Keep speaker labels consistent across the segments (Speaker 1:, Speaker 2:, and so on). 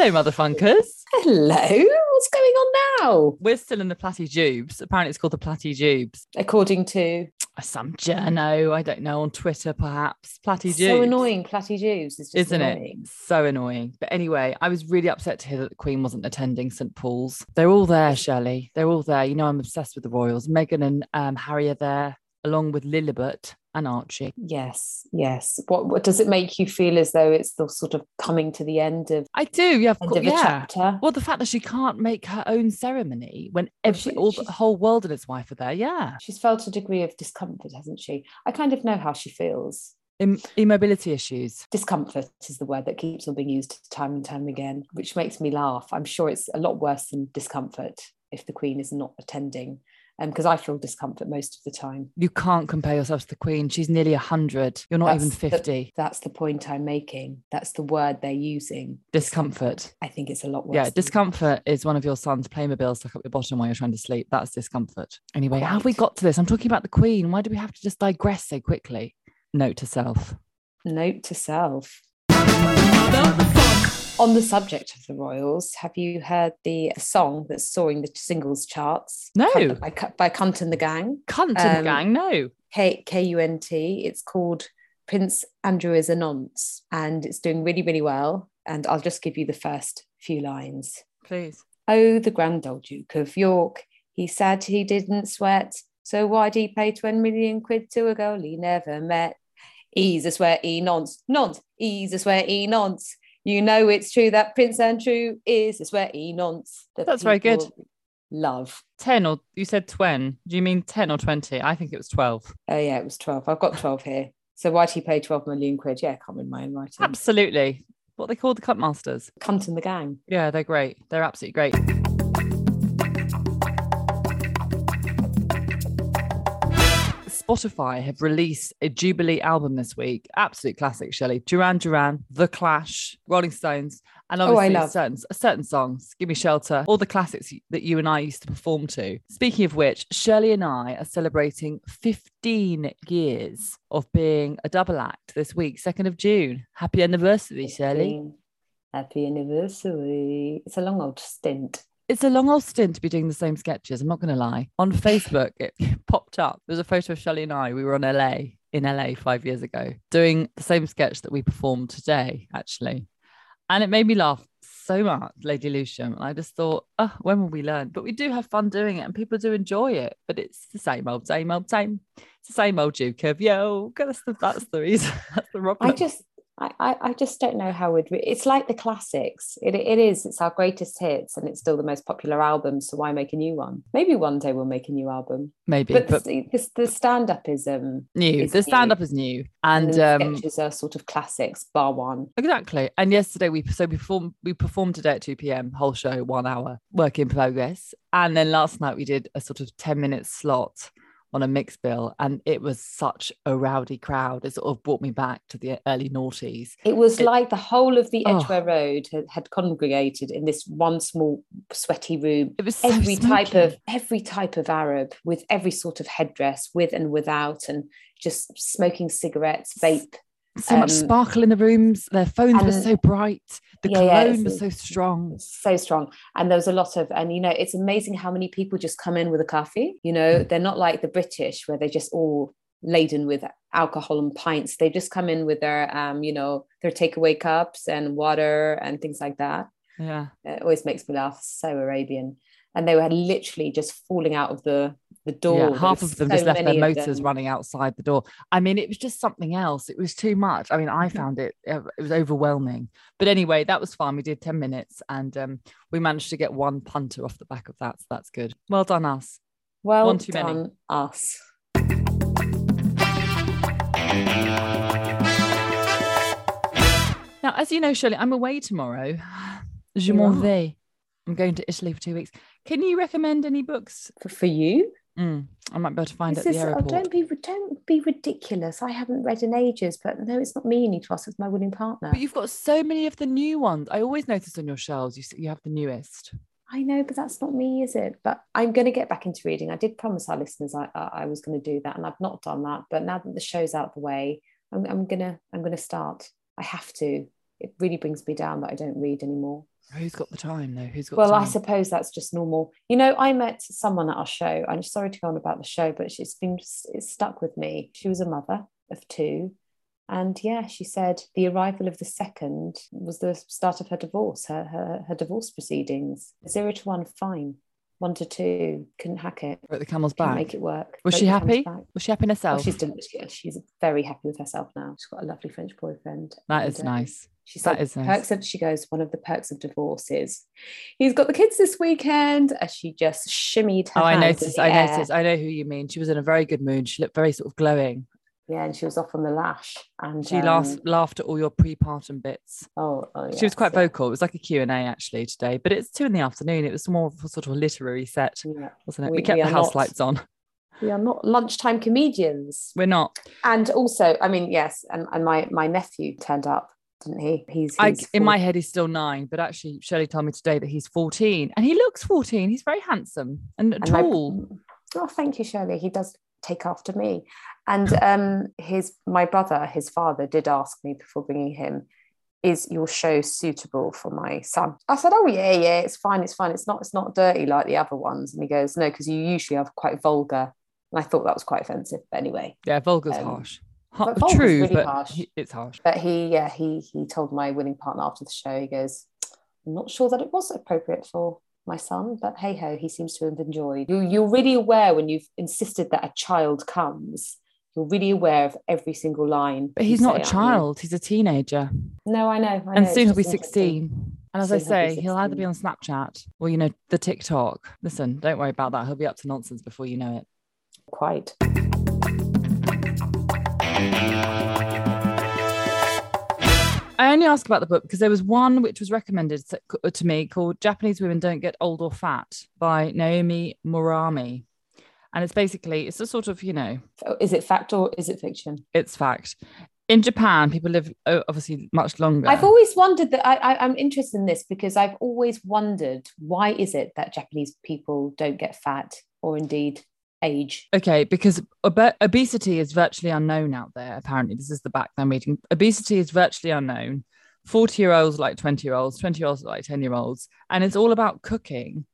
Speaker 1: Hello, motherfunkers.
Speaker 2: Hello, what's going on now?
Speaker 1: We're still in the Platyjubes. Apparently, it's called the Platyjubes.
Speaker 2: According to
Speaker 1: Some journo, I don't know, on Twitter perhaps. Platyjubes.
Speaker 2: so annoying, Platty Jews is just
Speaker 1: Isn't
Speaker 2: annoying.
Speaker 1: it? So annoying. But anyway, I was really upset to hear that the Queen wasn't attending St. Paul's. They're all there, Shelley. They're all there. You know, I'm obsessed with the royals. Meghan and um, Harry are there, along with Lilibet and Archie.
Speaker 2: Yes, yes. What, what does it make you feel as though it's the sort of coming to the end of
Speaker 1: I do, yeah, of course. Yeah.
Speaker 2: chapter?
Speaker 1: Well, the fact that she can't make her own ceremony when every
Speaker 2: she-
Speaker 1: all the whole world and its wife are there, yeah.
Speaker 2: She's felt a degree of discomfort, hasn't she? I kind of know how she feels.
Speaker 1: Im- immobility issues.
Speaker 2: Discomfort is the word that keeps on being used time and time again, which makes me laugh. I'm sure it's a lot worse than discomfort if the Queen is not attending, Um, because I feel discomfort most of the time.
Speaker 1: You can't compare yourself to the Queen. She's nearly hundred. You're not even
Speaker 2: That's the-
Speaker 1: fifty.
Speaker 2: That's the point I'm making. That's the word they're using.
Speaker 1: Discomfort.
Speaker 2: I think it's a lot worse.
Speaker 1: Yeah, discomfort is one of your son's Playmobil stuck up your bottom while you're trying to sleep. That's discomfort. Anyway, how have we got to this? I'm talking about the Queen. Why do we have to just digress so quickly? Note to self.
Speaker 2: Note to self. On the subject of the Royals, have you heard the song that's soaring the singles charts?
Speaker 1: No.
Speaker 2: By, by Kunt and the Gang,
Speaker 1: Kunt the
Speaker 2: Um,
Speaker 1: gang. No.
Speaker 2: K K U N T. It's called Prince Andrew is a Nonce, and it's doing really, really well. And I'll just give you the first few lines.
Speaker 1: Please.
Speaker 2: Oh, the grand old Duke of York, he said he didn't sweat. So why'd he pay 20 million quid to a girl he never met? He's a sweaty nonce, nonce, he's a sweaty nonce. You know it's true that Prince Andrew is sweaty nonce. that
Speaker 1: That's very good.
Speaker 2: Love.
Speaker 1: 10 or you said 20. Do you mean 10 or 20? I think it was 12.
Speaker 2: Oh, yeah, it was 12. I've got 12 here. So why'd he pay 12 million quid? Yeah, I can't read my own writing.
Speaker 1: Absolutely. What they call the cunt masters.
Speaker 2: Kunt in the gang.
Speaker 1: Yeah, they're great. They're absolutely great. Spotify have released a Jubilee album this week. Absolute classic, Shelley. Duran Duran, The Clash, Rolling Stones, and
Speaker 2: Oh,
Speaker 1: obviously
Speaker 2: love-
Speaker 1: certain, certain songs. Give Me Shelter, all the classics that you and I used to perform to. Speaking of which, Shirley and I are celebrating 15 years of being a double act this week, 2nd of June. Happy anniversary, Shirley.
Speaker 2: Happy anniversary. It's a long old stint.
Speaker 1: It's a long old stint to be doing the same sketches. I'm not going to lie. On Facebook, it popped up. There was a photo of Shelley and I. We were on LA in LA five years ago doing the same sketch that we performed today, actually. And it made me laugh so much, Lady Lucian. And I just thought, oh, when will we learn? But we do have fun doing it and people do enjoy it. But it's the same old, same old, same. It's the same old Duke of yo. That's the, that's the reason. That's the problem.
Speaker 2: I just, I, I, I just don't know how we'd. Re- it's like the classics. It, it is. It's our greatest hits, and it's still the most popular album. So why make a new one? Maybe one day we'll make a new album.
Speaker 1: Maybe,
Speaker 2: But,
Speaker 1: but,
Speaker 2: the, the, the stand up is um,
Speaker 1: new.
Speaker 2: it's
Speaker 1: The stand up is new.
Speaker 2: and,
Speaker 1: And um,
Speaker 2: sketches are sort of classics, bar one.
Speaker 1: Exactly. And yesterday we so we performed we performed today at 2 p.m. whole show, one hour, work in progress. And then last night we did a sort of 10 minute slot on a mix bill. And it was such a rowdy crowd. It sort of brought me back to the early noughties.
Speaker 2: It was
Speaker 1: It-
Speaker 2: like the whole of the
Speaker 1: Oh.
Speaker 2: Edgware Road had, had congregated in this one small sweaty room.
Speaker 1: It was so
Speaker 2: Every type of every type of Arab with every sort of headdress, with and without, and just smoking cigarettes, vape.
Speaker 1: So much
Speaker 2: um,
Speaker 1: sparkle in the rooms. Their phones were so bright. The
Speaker 2: Yeah, yeah,
Speaker 1: cologne
Speaker 2: it's-
Speaker 1: was so strong.
Speaker 2: so strong and there was a lot of and you know it's amazing how many people just come in with a coffee you know they're not like the british where they're just all laden with alcohol and pints they just come in with their um you know their takeaway cups and water and things like that
Speaker 1: Yeah.
Speaker 2: it always makes me laugh so arabian and they were literally just falling out of the the door
Speaker 1: Yeah, half of them
Speaker 2: so
Speaker 1: just left their motors running outside the door. I mean, it was just something else. It was too much. I mean, I
Speaker 2: Mhm.
Speaker 1: found it uh, it was overwhelming. But anyway, that was fun. We did 10 minutes and um, we managed to get one punter off the back of that. So that's good. Well done, us.
Speaker 2: well
Speaker 1: one too many.
Speaker 2: done us
Speaker 1: Now, as you know, Shirley, I'm away tomorrow. Je m'en vais. I'm going to Italy for two weeks. Can you recommend any books?
Speaker 2: for, for you
Speaker 1: Mm, I might be able to find
Speaker 2: it
Speaker 1: at the
Speaker 2: is- oh, don't be don't be ridiculous. I haven't read in ages, but no, it's not me you need to ask. It's my willing partner.
Speaker 1: But you've got so many of the new ones. I always notice on your shelves you, you have the newest.
Speaker 2: I know, but that's not me, is it? But I'm going to get back into reading. I did promise our listeners I, I, I was going to do that, and I've not done that. But now that the show's out of the way, I'm, I'm gonna I'm gonna start. I have to. It really brings me down that I don't read anymore.
Speaker 1: Who's got the time though? Who's got
Speaker 2: Well,
Speaker 1: the
Speaker 2: I suppose that's just normal. You know, I met someone at our show. I'm sorry to go on about the show, but it's been it's stuck with me. She was a mother of two. And yeah, she said the arrival of the second was the start of her divorce, her her, her divorce proceedings. Zero to one, fine. One to two, couldn't hack it,
Speaker 1: Broke the camel's
Speaker 2: couldn't
Speaker 1: back.
Speaker 2: make it work.
Speaker 1: Was
Speaker 2: Broke
Speaker 1: she happy? Was she happy in
Speaker 2: Oh,
Speaker 1: herself?
Speaker 2: she's done. She's very happy with herself now. She's got a lovely French boyfriend.
Speaker 1: that
Speaker 2: and,
Speaker 1: is
Speaker 2: uh,
Speaker 1: nice.
Speaker 2: She
Speaker 1: That is nice.
Speaker 2: perks of she goes, one of the perks of divorce is he's got the kids this weekend. As she just shimmied her
Speaker 1: Oh, I noticed. I
Speaker 2: air.
Speaker 1: noticed. I know who you mean. She was in a very good mood. She looked very sort of glowing.
Speaker 2: Yeah, and she was off on the lash. And
Speaker 1: She
Speaker 2: um,
Speaker 1: laughed, laughed at all your pre-partum bits.
Speaker 2: Oh, oh
Speaker 1: she was quite
Speaker 2: yeah,
Speaker 1: vocal. It was like a Q and A actually today, but it's two in the afternoon. It was more of a sort of a literary set,
Speaker 2: yeah.
Speaker 1: wasn't it? We,
Speaker 2: We-
Speaker 1: kept
Speaker 2: we
Speaker 1: the house
Speaker 2: not-
Speaker 1: lights on.
Speaker 2: We are not lunchtime comedians.
Speaker 1: We're not.
Speaker 2: And also, I mean, yes, and, and my my nephew turned up, didn't he? He's,
Speaker 1: I, in my head, he's still nine, but actually, Shirley told me today that he's 14 and he looks 14. He's very handsome and,
Speaker 2: and
Speaker 1: tall.
Speaker 2: oh, thank you, Shirley. He does take after me. And um, his my brother, his father, did ask me before bringing him, "Is your show suitable for my son?" I said, "Oh yeah, yeah, it's fine, it's fine. It's not, it's not dirty like the other ones." And he goes, "No, because you usually are quite vulgar." And I thought that was quite offensive. But anyway,
Speaker 1: Yeah, vulgar's
Speaker 2: Um,
Speaker 1: harsh. Ha-
Speaker 2: but vulgar's
Speaker 1: True,
Speaker 2: really
Speaker 1: but
Speaker 2: harsh.
Speaker 1: he- it's harsh.
Speaker 2: but he, yeah, he he told my willing partner after the show, he goes, "I'm not sure that it was appropriate for." My son, but hey ho, he seems to have enjoyed. You, you're really aware when you've insisted that a child comes. You're really aware of every single line.
Speaker 1: But he's not
Speaker 2: say,
Speaker 1: a child. He's a teenager.
Speaker 2: No, I know. I
Speaker 1: and
Speaker 2: know,
Speaker 1: soon he'll be 16. And as I
Speaker 2: Soon he'll
Speaker 1: say, he'll either be on Snapchat or, you know, the TikTok. Listen, don't worry about that. He'll be up to nonsense before you know it.
Speaker 2: Quite.
Speaker 1: I only ask about the book because there was one which was recommended to- uh, to me called Japanese Women Don't Get Old or Fat by Naomi Moriyama. And it's basically, it's a sort of, you know,
Speaker 2: Oh, Is it fact or is it fiction?
Speaker 1: it's fact. In Japan, people live oh, obviously much longer.
Speaker 2: I've always wondered that I, I, I'm interested in this because I've always wondered why is it that Japanese people don't get fat or indeed age?
Speaker 1: Okay, because ob- obesity is virtually unknown out there. Apparently, this is the back I'm reading. Obesity is virtually unknown. 40 year olds like 20 year olds, 20 year olds like 10 year olds. And it's all about cooking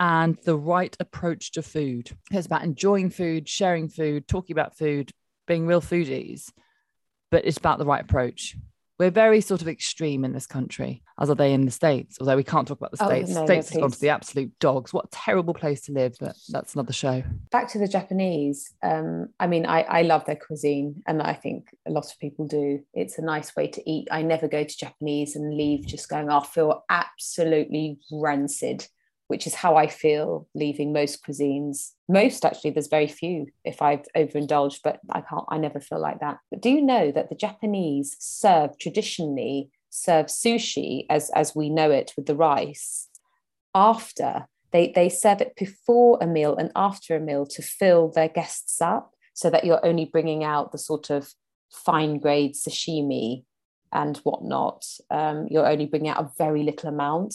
Speaker 1: and the right approach to food. It's about enjoying food, sharing food, talking about food, being real foodies, but it's about the right approach. We're very sort of extreme in this country, as are they in the States, although we can't talk about the
Speaker 2: Oh,
Speaker 1: States.
Speaker 2: no, no,
Speaker 1: States has gone to the absolute dogs. What a terrible place to live, but that's another show.
Speaker 2: Back to the Japanese. Um, I mean, I, I love their cuisine, and I think a lot of people do. It's a nice way to eat. I never go to Japanese and leave just going, I feel absolutely rancid, which is how I feel leaving most cuisines. Most actually, there's very few if I've overindulged, but I can't, I never feel like that. But do you know that the Japanese serve traditionally serve sushi as, as we know it with the rice after they, they serve it before a meal and after a meal to fill their guests up so that you're only bringing out the sort of fine grade sashimi and whatnot. Um, you're only bringing out a very little amount.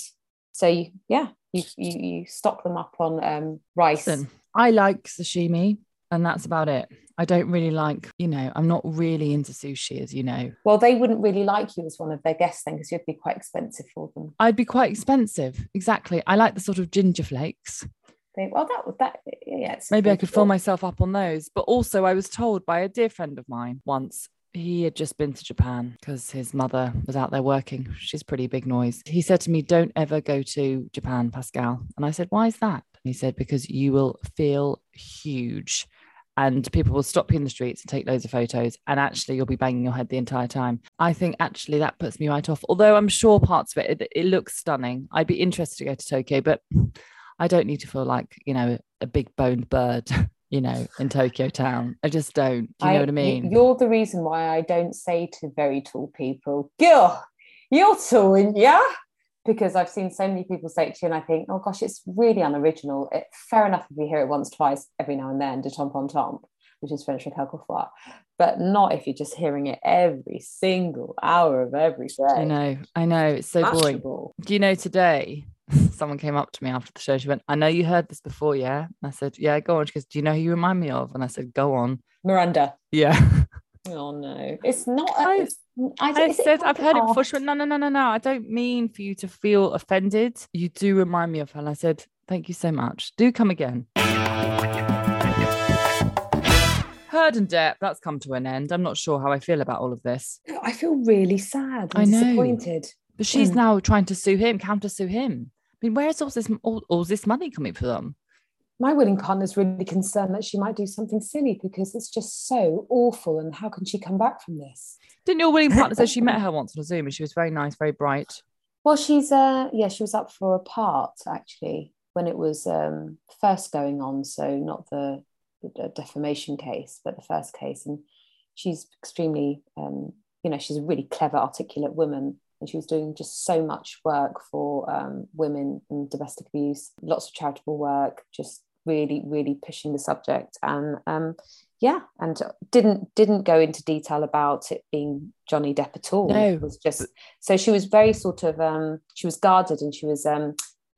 Speaker 2: So you, yeah, you, you, you stock them up on um, rice.
Speaker 1: Listen, I like sashimi, and that's about it. I don't really like, you know, I'm not really into sushi, as you know.
Speaker 2: Well, they wouldn't really like you as one of their guests then because you'd be quite expensive for them.
Speaker 1: I'd be quite expensive. Exactly. I like the sort of ginger flakes.
Speaker 2: They, well, that would that yeah. It's
Speaker 1: Maybe I could fill myself up on those. But also, I was told by a dear friend of mine once. He had just been to Japan because his mother was out there working. She's pretty big noise. He said to me, Don't ever go to Japan, Pascal. And I said, Why is that? And he said, Because you will feel huge and people will stop you in the streets and take loads of photos. And actually, you'll be banging your head the entire time. I think actually that puts me right off. Although I'm sure parts of it, it, it looks stunning. I'd be interested to go to Tokyo, but I don't need to feel like, you know, a big boned bird, you know, in Tokyo town. I just don't. Do you know what I mean?
Speaker 2: You're the reason why I don't say to very tall people, Gil, you're tall, and yeah. Because I've seen so many people say it to you, and I think, oh gosh, it's really unoriginal. It, fair enough if you hear it once, twice, every now and then, de tombe en tombe, which is French for quelquefois, but not if you're just hearing it every single hour of every day.
Speaker 1: I know. I know. It's so boring. Do you know today? Someone came up to me after the show. She went, I know you heard this before, yeah? And I said, Yeah, go on. She goes, Do you know who you remind me of? And I said, Go on.
Speaker 2: Miranda.
Speaker 1: Yeah.
Speaker 2: Oh no, it's not.
Speaker 1: I-
Speaker 2: it's, I,
Speaker 1: I said I've heard it
Speaker 2: art?
Speaker 1: before. She went, no, no, no, no, no. I don't mean for you to feel offended. You do remind me of her. And I said, thank you so much. Do come again. Heard and Depp, that's come to an end. I'm not sure how I feel about all of this.
Speaker 2: I feel really sad and
Speaker 1: I know.
Speaker 2: disappointed.
Speaker 1: But she's
Speaker 2: Mm.
Speaker 1: now trying to sue him, counter sue him. I mean, where is all this all, all this money coming from?
Speaker 2: My willing partner's really concerned that she might do something silly because it's just so awful. And how can she come back from this?
Speaker 1: Didn't your willing partner say she met her once on a Zoom and she was very nice, very bright?
Speaker 2: Well, she's uh yeah, she was up for a part actually when it was um first going on, so not the, the defamation case, but the first case. And she's extremely um, you know, she's a really clever, articulate woman. And she was doing just so much work for um, women and domestic abuse, lots of charitable work, just really, really pushing the subject. And um, yeah, and didn't didn't go into detail about it being Johnny Depp at all.
Speaker 1: No.
Speaker 2: It was just so she was very sort of um, she was guarded and she was um,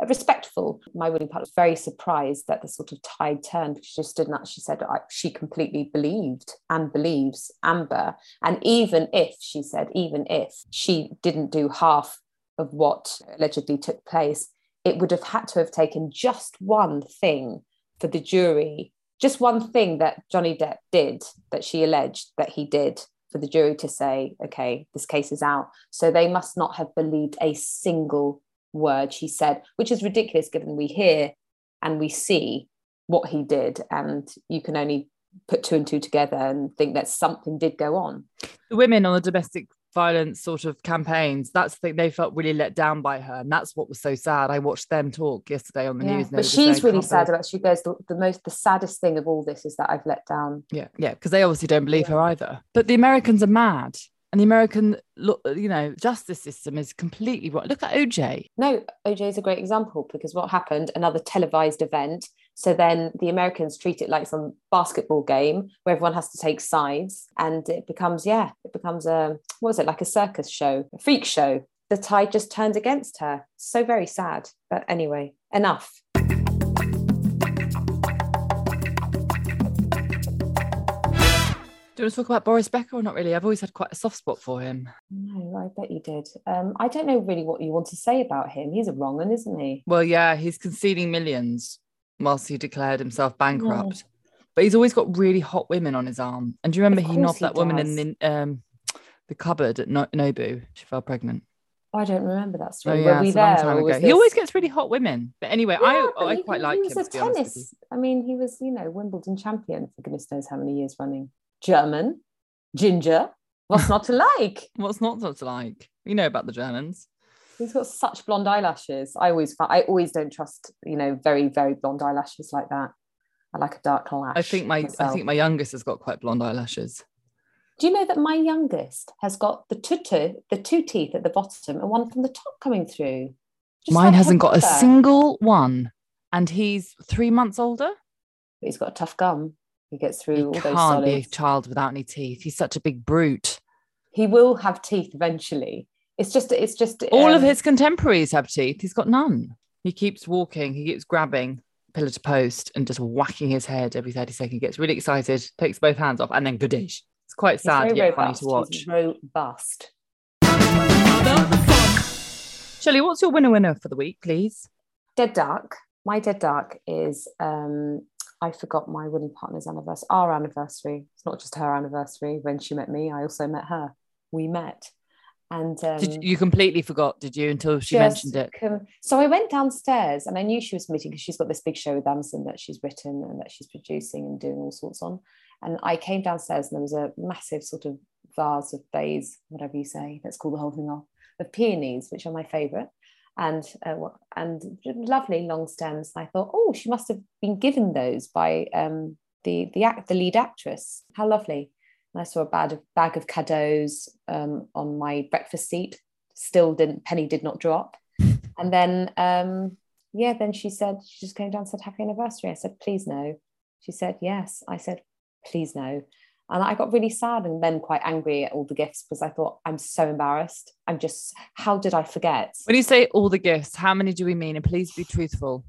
Speaker 2: respectful. My willing partner was very surprised that the sort of tide turned she just did not. She said I, she completely believed and believes Amber, and even if she said even if she didn't do half of what allegedly took place, it would have had to have taken just one thing for the jury, just one thing that Johnny Depp did that she alleged that he did for the jury to say, okay, this case is out. So they must not have believed a single word she said, which is ridiculous given we hear and we see what he did. And you can only put two and two together and think that something did go on.
Speaker 1: The women on the domestic violence sort of campaigns, that's the thing they felt really let down by her. And that's what was so sad. I watched them talk yesterday on the
Speaker 2: Yeah.
Speaker 1: news.
Speaker 2: But she's
Speaker 1: saying,
Speaker 2: really sad about she goes, the, the most the saddest thing of all this is that I've let down.
Speaker 1: Yeah, yeah, because they obviously don't believe her either. But the Americans are mad. And the American, you know, justice system is completely wrong. Look at OJ.
Speaker 2: No, OJ is a great example because what happened, another televised event. So then the Americans treat it like some basketball game where everyone has to take sides and it becomes, yeah, it becomes a, what was it, like a circus show, a freak show. The tide just turned against her. So very sad. But anyway, enough.
Speaker 1: Do you want to talk about Boris Becker or not really? I've always had quite a soft spot for him.
Speaker 2: No, I bet you did. Um, I don't know really what you want to say about him. He's a wrong one, isn't he?
Speaker 1: Well, yeah, he's conceding millions whilst he declared himself bankrupt. But he's always got really hot women on his arm. And do you remember he knocked
Speaker 2: he
Speaker 1: that woman in the um the cupboard at no- Nobu? She fell pregnant.
Speaker 2: I don't remember that story.
Speaker 1: Oh yeah,
Speaker 2: Were we
Speaker 1: a long
Speaker 2: there? was
Speaker 1: ago. He always gets really hot women. But anyway,
Speaker 2: Yeah,
Speaker 1: I
Speaker 2: but
Speaker 1: I
Speaker 2: he-
Speaker 1: quite
Speaker 2: he
Speaker 1: like
Speaker 2: was
Speaker 1: him.
Speaker 2: a
Speaker 1: honest with you.
Speaker 2: tennis. I mean, he was, you know, Wimbledon champion for goodness knows how many years running. German, ginger. What's not to like?
Speaker 1: What's not to like? You know about the Germans.
Speaker 2: He's got such blonde eyelashes. I always, I always don't trust, you know, very, very blonde eyelashes like that. I like a dark lash.
Speaker 1: I think my I think my youngest has got quite blonde eyelashes.
Speaker 2: Do you know that my youngest has got the two, two the two teeth at the bottom and one from the top coming through? Just
Speaker 1: Mine
Speaker 2: like
Speaker 1: hasn't got a single one, and he's three months older.
Speaker 2: But he's got a tough gum. He gets through
Speaker 1: He
Speaker 2: all those
Speaker 1: can't be a child without any teeth. He's such a big brute.
Speaker 2: He will have teeth eventually. It's just, it's just
Speaker 1: All of
Speaker 2: um,
Speaker 1: his contemporaries have teeth. He's got none. He keeps walking. He keeps grabbing pillar to post and just whacking his head every 30 seconds. He gets really excited, takes both hands off, and then goodish. It's quite sad
Speaker 2: very
Speaker 1: yet funny to watch.
Speaker 2: He's robust.
Speaker 1: Shelley, what's your winner winner for the week, please?
Speaker 2: Dead Duck. My Dead Duck is um I forgot my willing partner's anniversary, our anniversary. It's not just her anniversary. When she met me, I also met her. We met. And um,
Speaker 1: Did you completely forgot, did you, until she mentioned it?
Speaker 2: com- so I went downstairs and I knew she was meeting because she's got this big show with Amazon that she's written and that she's producing and doing all sorts on. And I came downstairs and there was a massive sort of vase of bays, whatever you say, let's call the whole thing off, of peonies, which are my favourite. And uh, and lovely long stems. I thought, oh, she must have been given those by um, the the act the lead actress. How lovely! And I saw a bag of bag of cadeaux um, on my breakfast seat. Still didn't penny did not drop. And then, um, yeah, then she said, she just came down and said, Happy anniversary. I said, Please no. She said, Yes. I said, Please no. And I got really sad and then quite angry at all the gifts because I thought, I'm so embarrassed. I'm just, how did I forget?
Speaker 1: When you say all the gifts, how many do we mean? And please be truthful.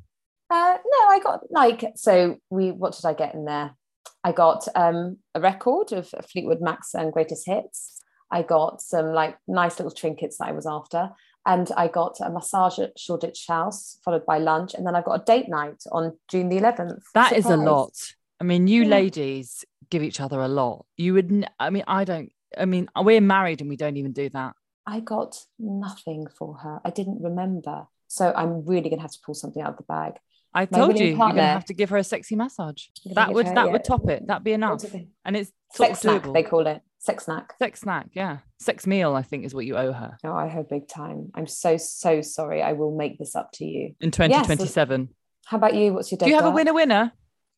Speaker 2: Uh, no, I got like, so we, what did I get in there? I got um, a record of Fleetwood Mac's and Greatest Hits. I got some like nice little trinkets that I was after. And I got a massage at Shoreditch House, followed by lunch. And then I got a date night on June the 11th.
Speaker 1: That is a lot. I mean, you
Speaker 2: Yeah.
Speaker 1: ladies give each other a lot. You would, I mean, I don't, I mean, we're married and we don't even do that.
Speaker 2: I got nothing for her. I didn't remember. So I'm really going to have to pull something out of the bag.
Speaker 1: I
Speaker 2: My
Speaker 1: told you, you're going to have to give her a sexy massage. That would,
Speaker 2: her-
Speaker 1: that
Speaker 2: yeah.
Speaker 1: would top it. That'd be enough. And it's
Speaker 2: Sex snack,
Speaker 1: doable.
Speaker 2: they call it. Sex snack.
Speaker 1: Sex snack, yeah. Sex meal, I think, is what you owe her
Speaker 2: Oh, I heard big time. I'm so, so sorry. I will make this up to you.
Speaker 1: in 2027.
Speaker 2: How about you? What's your date?
Speaker 1: Do you have a winner winner?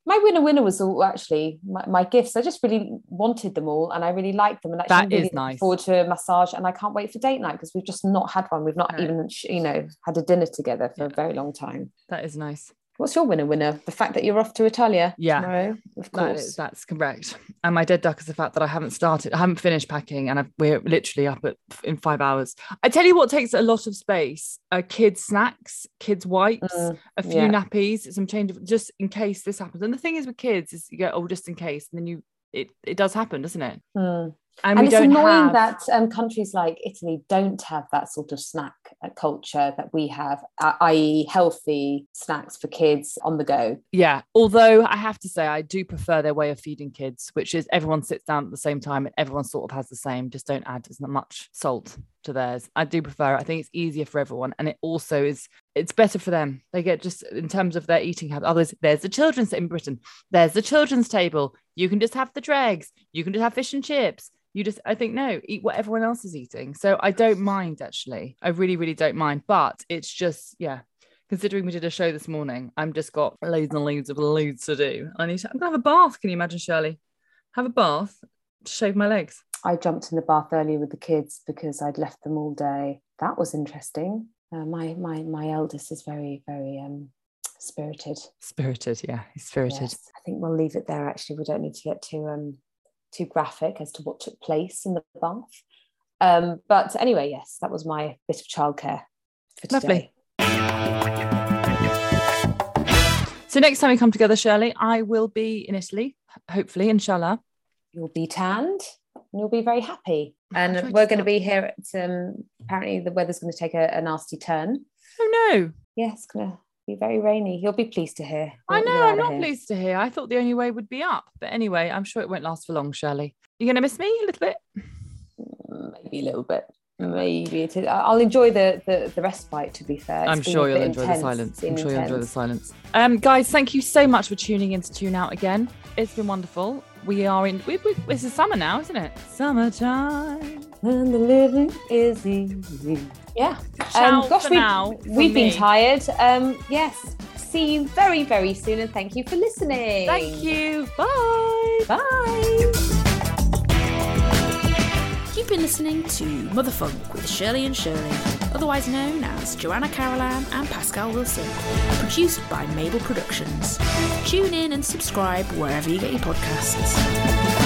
Speaker 2: My winner winner was all actually my, my gifts. I just really wanted them all and I really liked them. And actually
Speaker 1: That
Speaker 2: I'm really
Speaker 1: is nice.
Speaker 2: forward to a massage and I can't wait for date night because we've just not had one. We've not
Speaker 1: No.
Speaker 2: even, you know, had a dinner together for a very long time.
Speaker 1: That is nice.
Speaker 2: What's your winner winner? The fact that you're off to Italia
Speaker 1: Yeah.
Speaker 2: tomorrow? Of course.
Speaker 1: is, that's correct. And my dead duck is the fact that I haven't started, I haven't finished packing, and I've, we're literally up at in five hours. I tell you what takes a lot of space: uh, kids' snacks, kids' wipes,
Speaker 2: Mm,
Speaker 1: a few
Speaker 2: yeah.
Speaker 1: nappies, some change of just in case this happens. And the thing is with kids is you go, oh, just in case, and then you it it does happen, doesn't it?
Speaker 2: Hmm.
Speaker 1: And,
Speaker 2: and it's annoying
Speaker 1: have,
Speaker 2: that um, countries like Italy don't have that sort of snack uh, culture that we have, uh, i.e., healthy snacks for kids on the go.
Speaker 1: Yeah, although I have to say, I do prefer their way of feeding kids, which is everyone sits down at the same time and everyone sort of has the same, just don't add as much salt to theirs. I do prefer it. I think it's easier for everyone. And it also is, it's better for them. They get just in terms of their eating habits. Others, there's the children's in Britain, there's the children's table. You can just have the dregs, you can just have fish and chips. You just, I think, no, eat what everyone else is eating. So I don't mind actually. I really, really don't mind. But it's just, yeah, considering we did a show this morning, I'm just got loads and loads of loads to do. I need to, I'm gonna have a bath. Can you imagine, Shirley? Have a bath, to shave my legs.
Speaker 2: I jumped in the bath earlier with the kids because I'd left them all day. That was interesting. Uh, my my my eldest is very very um spirited.
Speaker 1: Spirited, yeah, he's spirited.
Speaker 2: Yes. I think we'll leave it there. Actually, we don't need to get too um too graphic as to what took place in the bath. Um, but anyway, yes, that was my bit of childcare for today.
Speaker 1: Lovely. So next time we come together, Shirley, I will be in Italy, hopefully, inshallah.
Speaker 2: You'll be tanned and you'll be very happy. And we're going to be here at um, apparently the weather's going to take a, a nasty turn.
Speaker 1: Oh no,
Speaker 2: Yeah, going to be very rainy. You'll be pleased to hear.
Speaker 1: I know, I'm not pleased to hear. I thought the only way would be up. But anyway, I'm sure it won't last for long, Shirley. You're gonna miss me a little bit.
Speaker 2: Maybe a little bit. Maybe it is. I'll enjoy the the, the respite. To be fair, It's
Speaker 1: I'm sure you'll enjoy
Speaker 2: intense.
Speaker 1: the silence. I'm sure you'll enjoy the silence. Um, guys, thank you so much for tuning in to Tune Out again. It's been wonderful. We are in. We, we, this is summer now, isn't it? Summertime.
Speaker 2: And the living is easy. Yeah.
Speaker 1: Ciao
Speaker 2: Um, gosh, we,
Speaker 1: now,
Speaker 2: we've been tired. Um, yes. See you very, very soon, and thank you for listening.
Speaker 1: Thank you. Bye.
Speaker 2: Bye.
Speaker 3: You've been listening to Mother Funk with Shirley and Shirley, otherwise known as Joanna Carolan and Pascal Wilson, produced by Mabel Productions. Tune in and subscribe wherever you get your podcasts.